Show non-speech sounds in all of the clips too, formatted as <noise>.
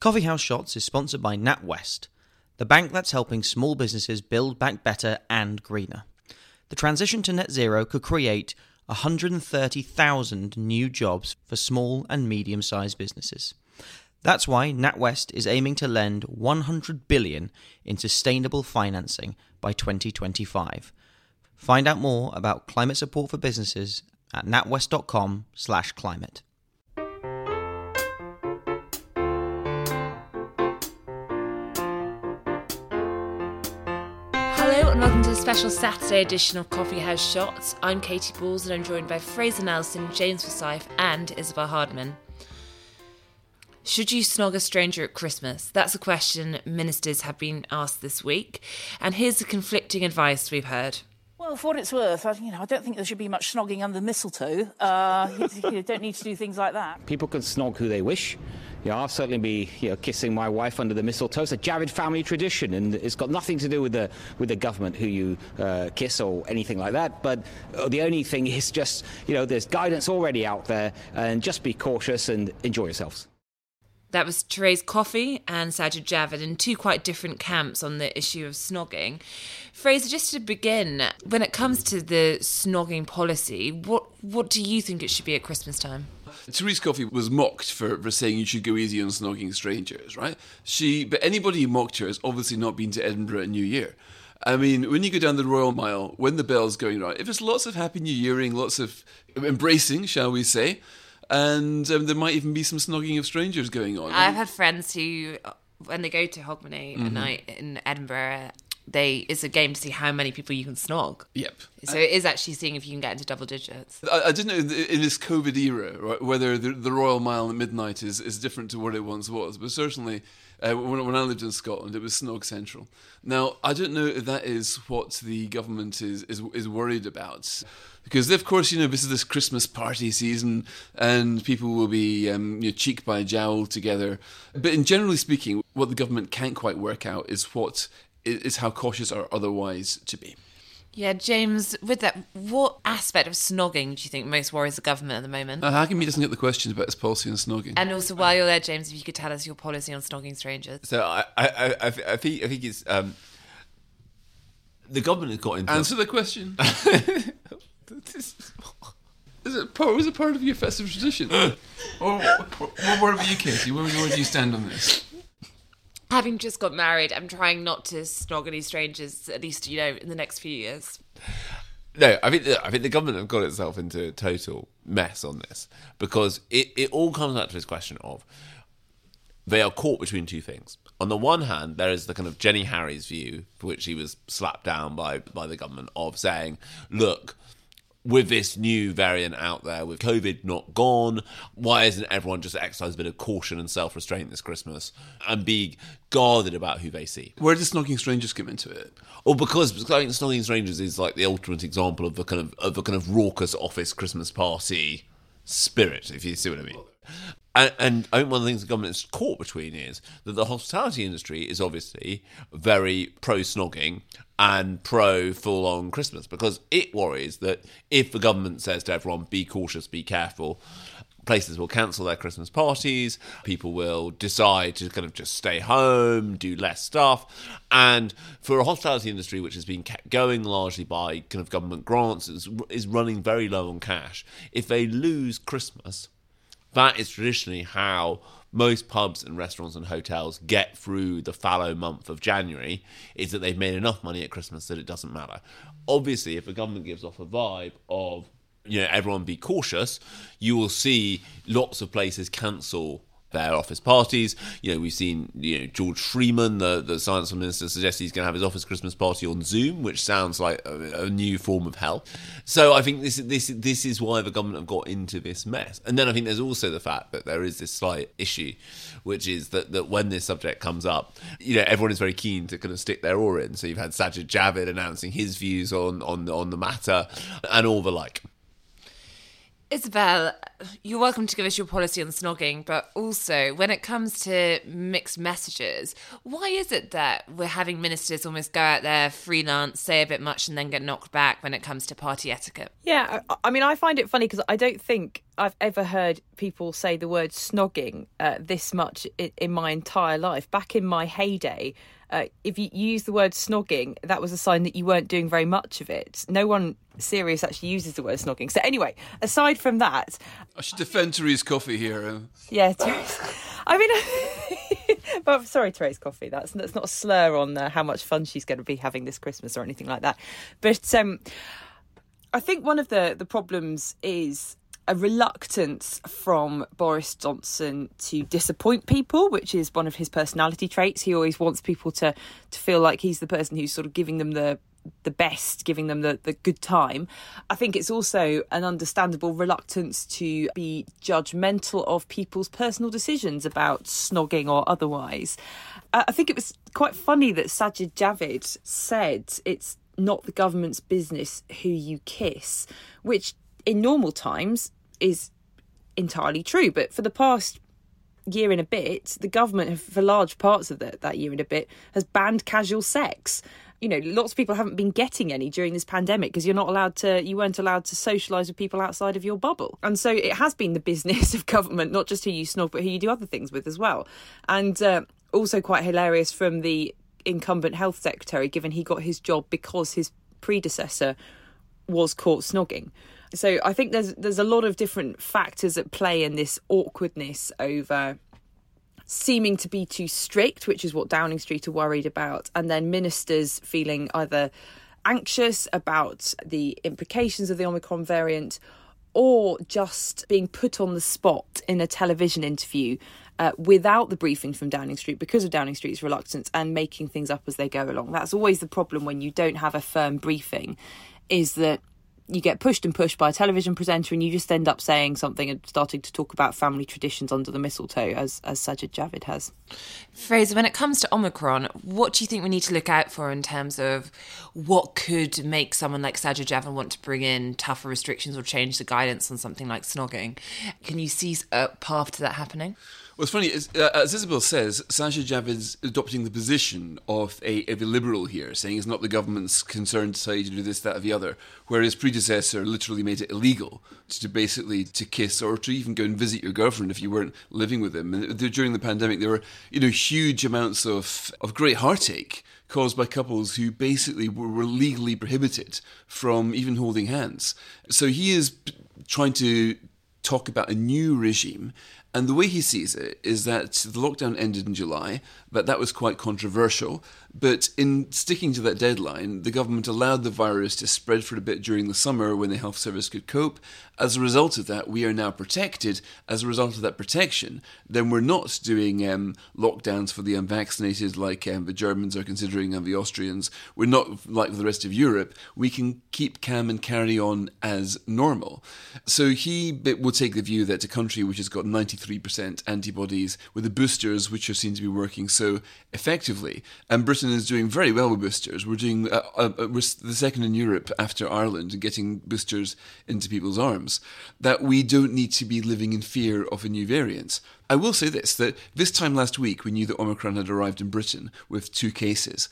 Coffee House Shots is sponsored by NatWest, the bank that's helping small businesses build back better and greener. The transition to net zero could create 130,000 new jobs for small and medium sized businesses. That's why NatWest is aiming to lend 100 billion in sustainable financing by 2025. Find out more about climate support for businesses at natwest.com/climate. Hello and welcome to the special Saturday edition of Coffee House Shots. I'm Katie Balls and I'm joined by Fraser Nelson, James Forsyth, and Isabel Hardman. Should you snog a stranger at Christmas? That's a question ministers have been asked this week. And here's the conflicting advice we've heard. Well, for what it's worth, I, you know, I don't think there should be much snogging under mistletoe. Uh, <laughs> you, you don't need to do things like that. People can snog who they wish. I'll certainly be you know, kissing my wife under the mistletoe. It's a Javid family tradition, and it's got nothing to do with the with the government who you uh, kiss or anything like that. But uh, the only thing is just you know there's guidance already out there, and just be cautious and enjoy yourselves. That was Therese Coffey and Sajid Javid in two quite different camps on the issue of snogging. Fraser, just to begin, when it comes to the snogging policy, what what do you think it should be at Christmas time? Therese Coffey was mocked for, for saying you should go easy on snogging strangers, right? She, but anybody who mocked her has obviously not been to Edinburgh at New Year. I mean, when you go down the Royal Mile, when the bell's going right, if it's lots of Happy New Yearing, lots of embracing, shall we say, and um, there might even be some snogging of strangers going on. I've had friends who, when they go to Hogmanay Mm-hmm. at night in Edinburgh, they it's a game to see how many people you can snog. Yep. So it is actually seeing if you can get into double digits. I, I didn't know in in this COVID era right, whether the, the Royal Mile at midnight is, is different to what it once was, but certainly uh, when, when I lived in Scotland, it was Snog Central. Now, I don't know if that is what the government is, is, is worried about. Because, of course, you know, this is this Christmas party season and people will be um, you know, cheek by jowl together. But in generally speaking, what the government can't quite work out is what is how cautious or otherwise to be. Yeah, James, with that, what aspect of snogging do you think most worries the government at the moment? Uh, how come he doesn't get the questions about his policy on snogging? and also, while you're there, James, if you could tell us your policy on snogging strangers. So I, I, I, I think I think it's um, the government has got into Answer the question. <laughs> Is it part, was it part of your festive tradition? or what, what about you, Katie? Where, where do you stand on this? Having just got married, I'm trying not to snog any strangers, at least, you know, in the next few years. No, I think the, I think the government have got itself into a total mess on this because it, it all comes back to this question of they are caught between two things. On the one hand, there is the kind of Jenny Harries' view, for which he was slapped down by by the government, of saying, "Look, with this new variant out there, with COVID not gone, why isn't everyone just exercise a bit of caution and self restraint this Christmas and be guarded about who they see?" Where does snogging strangers come into it? Or because because I think Snogging Strangers is like the ultimate example of the kind of of a kind of raucous office Christmas party spirit, if you see what I mean. And, and one of the things the government's caught between is that the hospitality industry is obviously very pro snogging and pro full on Christmas because it worries that if the government says to everyone, be cautious, be careful, places will cancel their Christmas parties, people will decide to kind of just stay home, do less stuff. And for a hospitality industry which has been kept going largely by kind of government grants, is, is running very low on cash, if they lose Christmas, that is traditionally how most pubs and restaurants and hotels get through the fallow month of January is that they've made enough money at Christmas that it doesn't matter. Obviously, if the government gives off a vibe of you know everyone be cautious, you will see lots of places cancel their office parties. You know, we've seen you know George Freeman, the the science minister, suggest he's going to have his office Christmas party on Zoom, which sounds like a, a new form of hell. So I think this this this is why the government have got into this mess. And then I think there's also the fact that there is this slight issue, which is that that when this subject comes up, you know, everyone is very keen to kind of stick their oar in. So you've had Sajid Javid announcing his views on on on the matter and all the like. Isabel, you're welcome to give us your policy on snogging, but also when it comes to mixed messages, why is it that we're having ministers almost go out there, freelance, say a bit much, and then get knocked back when it comes to party etiquette? Yeah, I, mean, I find it funny because I don't think I've ever heard people say the word snogging uh, this much in, in my entire life. Back in my heyday, uh, if you use the word snogging, that was a sign that you weren't doing very much of it. No one serious actually uses the word snogging. So anyway, aside from that, I should defend Therese Coffey here. uh, yeah, Therese, I mean, <laughs> but sorry, Therese Coffey. That's that's not a slur on uh, how much fun she's going to be having this Christmas or anything like that. But um, I think one of the the problems is a reluctance from Boris Johnson to disappoint people, which is one of his personality traits. He always wants people to to feel like he's the person who's sort of giving them the the best, giving them the, the good time. I think it's also an understandable reluctance to be judgmental of people's personal decisions about snogging or otherwise. Uh, I think it was quite funny that Sajid Javid said it's not the government's business who you kiss, which in normal times is entirely true. But for the past year and a bit, the government, have, for large parts of the, that year and a bit, has banned casual sex. You know, lots of people haven't been getting any during this pandemic because you're not allowed to, you weren't allowed to socialise with people outside of your bubble. And so it has been the business <laughs> of government, not just who you snog, but who you do other things with as well. And uh, also quite hilarious from the incumbent health secretary, given he got his job because his predecessor was caught snogging. So I think there's there's a lot of different factors at play in this awkwardness over seeming to be too strict, which is what Downing Street are worried about, and then ministers feeling either anxious about the implications of the Omicron variant or just being put on the spot in a television interview uh, without the briefing from Downing Street because of Downing Street's reluctance and making things up as they go along. That's always the problem when you don't have a firm briefing, is that you get pushed and pushed by a television presenter and you just end up saying something and starting to talk about family traditions under the mistletoe as as Sajid Javid has. Fraser, when it comes to Omicron, what do you think we need to look out for in terms of what could make someone like Sajid Javid want to bring in tougher restrictions or change the guidance on something like snogging? Can you see a path to that happening? Well, it's funny, as, uh, as Isabel says, Sajid Javid's adopting the position of a, of a liberal here, saying it's not the government's concern to you to do this, that, or the other, where his predecessor literally made it illegal to basically to kiss or to even go and visit your girlfriend if you weren't living with him. And during the pandemic, there were you know huge amounts of of great heartache caused by couples who basically were, were legally prohibited from even holding hands. So he is trying to talk about a new regime. And the way he sees it is that the lockdown ended in July, but that was quite controversial. But in sticking to that deadline, the government allowed the virus to spread for a bit during the summer when the health service could cope. As a result of that, we are now protected. As a result of that protection, then we're not doing um, lockdowns for the unvaccinated like um, the Germans are considering and the Austrians. We're not like the rest of Europe. We can keep calm and carry on as normal. So he will take the view that a country which has got 93% antibodies with the boosters, which are seen to be working so effectively, and Britain is doing very well with boosters. We're doing uh, uh, we're the second in Europe after Ireland in getting boosters into people's arms. That we don't need to be living in fear of a new variant. I will say this: that this time last week we knew that Omicron had arrived in Britain with two cases.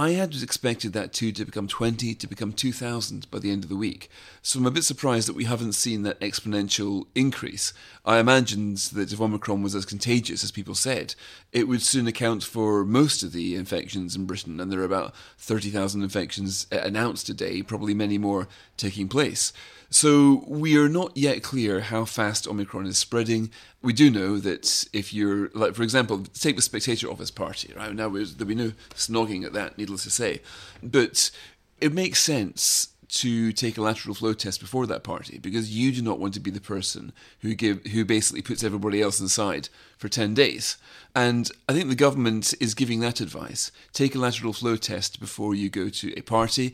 I had expected that two to become 20, to become 2,000 by the end of the week. So I'm a bit surprised that we haven't seen that exponential increase. I imagined that if Omicron was as contagious as people said, it would soon account for most of the infections in Britain, and there are about 30,000 infections announced today, probably many more taking place. So we are not yet clear how fast Omicron is spreading. We do know that if you're, like, for example, take the Spectator Office party, right? Now there'll be no snogging at that, needless to say. But it makes sense to take a lateral flow test before that party because you do not want to be the person who give who basically puts everybody else inside for 10 days. And I think the government is giving that advice. Take a lateral flow test before you go to a party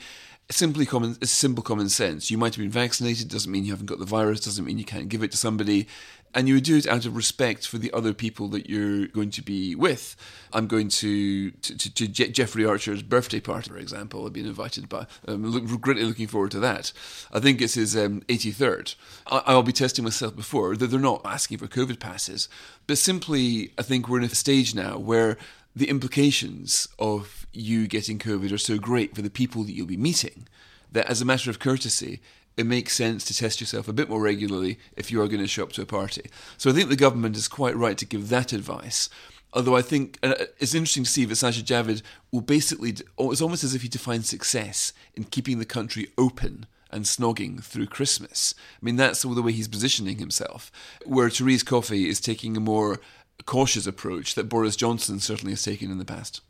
simply common simple common sense. You might have been vaccinated, doesn't mean you haven't got the virus, doesn't mean you can't give it to somebody. and you would do it out of respect for the other people that you're going to be with. I'm going to to, to, to Je- Jeffrey Archer's birthday party, for example. I've been invited by. I'm look, greatly looking forward to that. I think it's his um, 83rd. I, I'll be testing myself before. They're not asking for COVID passes, but simply, I think we're in a stage now where the implications of you getting COVID are so great for the people that you'll be meeting that as a matter of courtesy, it makes sense to test yourself a bit more regularly if you are going to show up to a party. So I think the government is quite right to give that advice. Although I think uh, it's interesting to see that Sajid Javid will basically, it's almost as if he defines success in keeping the country open and snogging through Christmas. I mean, that's the way he's positioning himself. Where Therese Coffey is taking a more cautious approach that Boris Johnson certainly has taken in the past.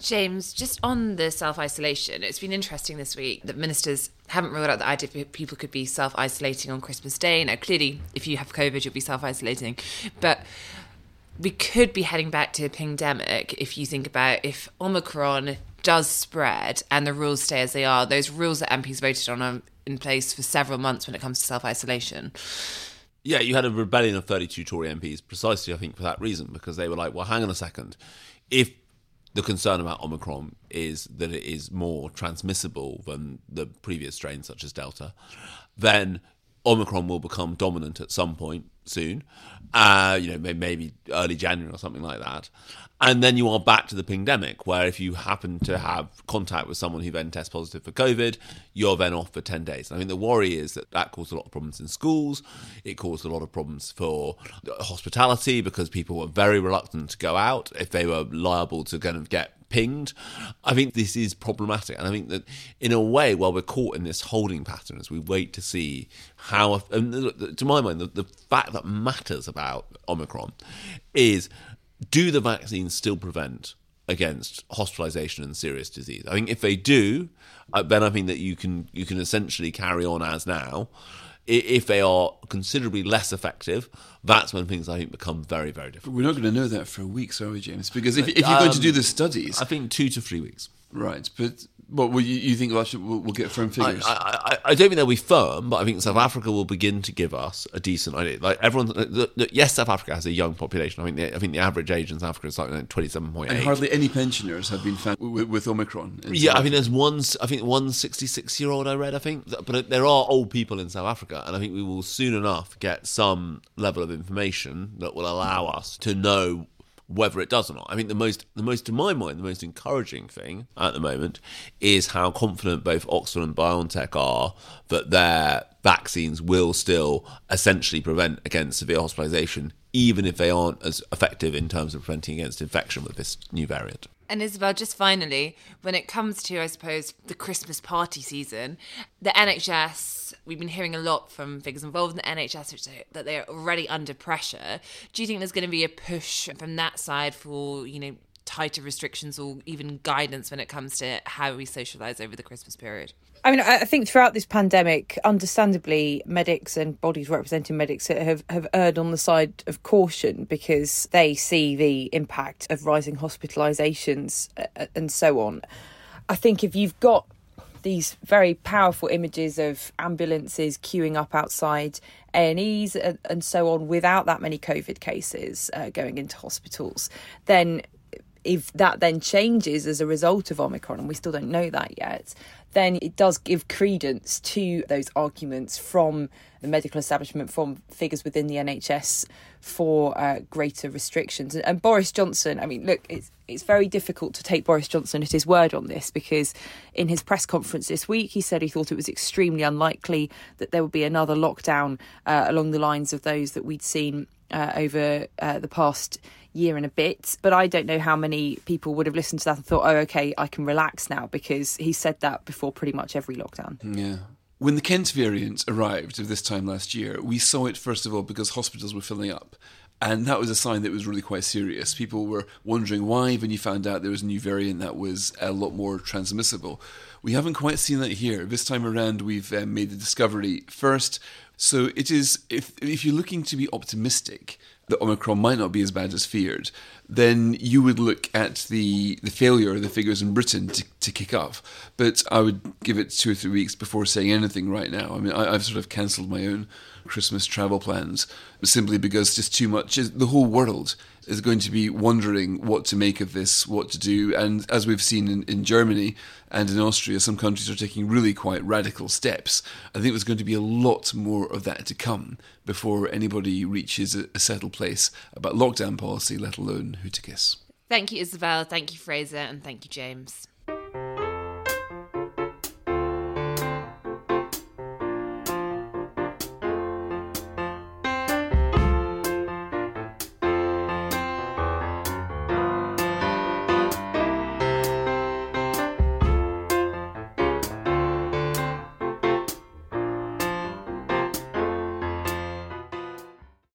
James, just on the self isolation, it's been interesting this week that ministers haven't ruled out the idea that people could be self isolating on Christmas Day. Now, clearly, if you have COVID, you'll be self isolating. But we could be heading back to a pandemic if you think about if Omicron does spread and the rules stay as they are, those rules that MPs voted on are in place for several months when it comes to self isolation. Yeah, you had a rebellion of 32 Tory MPs precisely, I think, for that reason, because they were like, well, hang on a second. If the concern about Omicron is that it is more transmissible than the previous strains, such as Delta, then Omicron will become dominant at some point soon. Uh, you know, maybe early January or something like that. And then you are back to the pandemic, where if you happen to have contact with someone who then tests positive for COVID, you're then off for 10 days. I mean, the worry is that that caused a lot of problems in schools. It caused a lot of problems for hospitality because people were very reluctant to go out if they were liable to kind of get pinged. I think this is problematic. And I think that in a way, while we're caught in this holding pattern as we wait to see how, to my mind, the, the fact that matters about Omicron is do the vaccines still prevent against hospitalization and serious disease? I think if they do, then I think that you can you can essentially carry on as now. If they are considerably less effective, that's when things I think become very, very different. We're not going to know that for weeks, are we, James? Because if, if you're going to um, do the studies, I think two to three weeks. Right, but what well, you, you think we'll, we'll, get firm figures? I, I, I, don't think they'll be firm, but I think South Africa will begin to give us a decent idea. Like everyone, the, the, yes, South Africa has a young population. I think the, I think the average age in South Africa is like twenty-seven point eight. And hardly any pensioners have been found with, with Omicron. Yeah, I think there's one. I think one 66 year old I read. I think, but there are old people in South Africa, and I think we will soon enough get some level of information that will allow us to know whether it does or not. I think the most, the most, to my mind, the most encouraging thing at the moment is how confident both Oxford and BioNTech are that their vaccines will still essentially prevent against severe hospitalisation, even if they aren't as effective in terms of preventing against infection with this new variant. And Isabel, just finally, when it comes to, I suppose, the Christmas party season, the NHS, we've been hearing a lot from figures involved in the NHS which that they're already under pressure. Do you think there's going to be a push from that side for, you know, tighter restrictions or even guidance when it comes to how we socialise over the Christmas period? I mean, I think throughout this pandemic, understandably, medics and bodies representing medics have, have erred on the side of caution because they see the impact of rising hospitalisations uh, and so on. I think if you've got these very powerful images of ambulances queuing up outside A&Es and, so on without that many COVID cases uh, going into hospitals, then if that then changes as a result of Omicron, and we still don't know that yet, then it does give credence to those arguments from the medical establishment, from figures within the NHS for uh, greater restrictions. And, and, Boris Johnson, I mean, look, it's it's very difficult to take Boris Johnson at his word on this because in his press conference this week, he said he thought it was extremely unlikely that there would be another lockdown uh, along the lines of those that we'd seen uh, over uh, the past year and a bit. But I don't know how many people would have listened to that and thought, oh, okay, I can relax now because he said that before pretty much every lockdown. Yeah. When the Kent variant arrived this time last year, we saw it first of all because hospitals were filling up. And that was a sign that was really quite serious. People were wondering why, when you found out there was a new variant that was a lot more transmissible. We haven't quite seen that here. This time around, we've um, made the discovery first. So it is, if, if you're looking to be optimistic, that Omicron might not be as bad as feared, then you would look at the, the failure of the figures in Britain to, to kick off. But I would give it two or three weeks before saying anything right now. I mean, I, have sort of cancelled my own Christmas travel plans simply because just too much the whole world is going to be wondering what to make of this, what to do. And as we've seen in, in Germany and in Austria, some countries are taking really quite radical steps. I think there's going to be a lot more of that to come before anybody reaches a, a settled place about lockdown policy, let alone who to kiss. Thank you, Isabel. Thank you, Fraser. And thank you, James.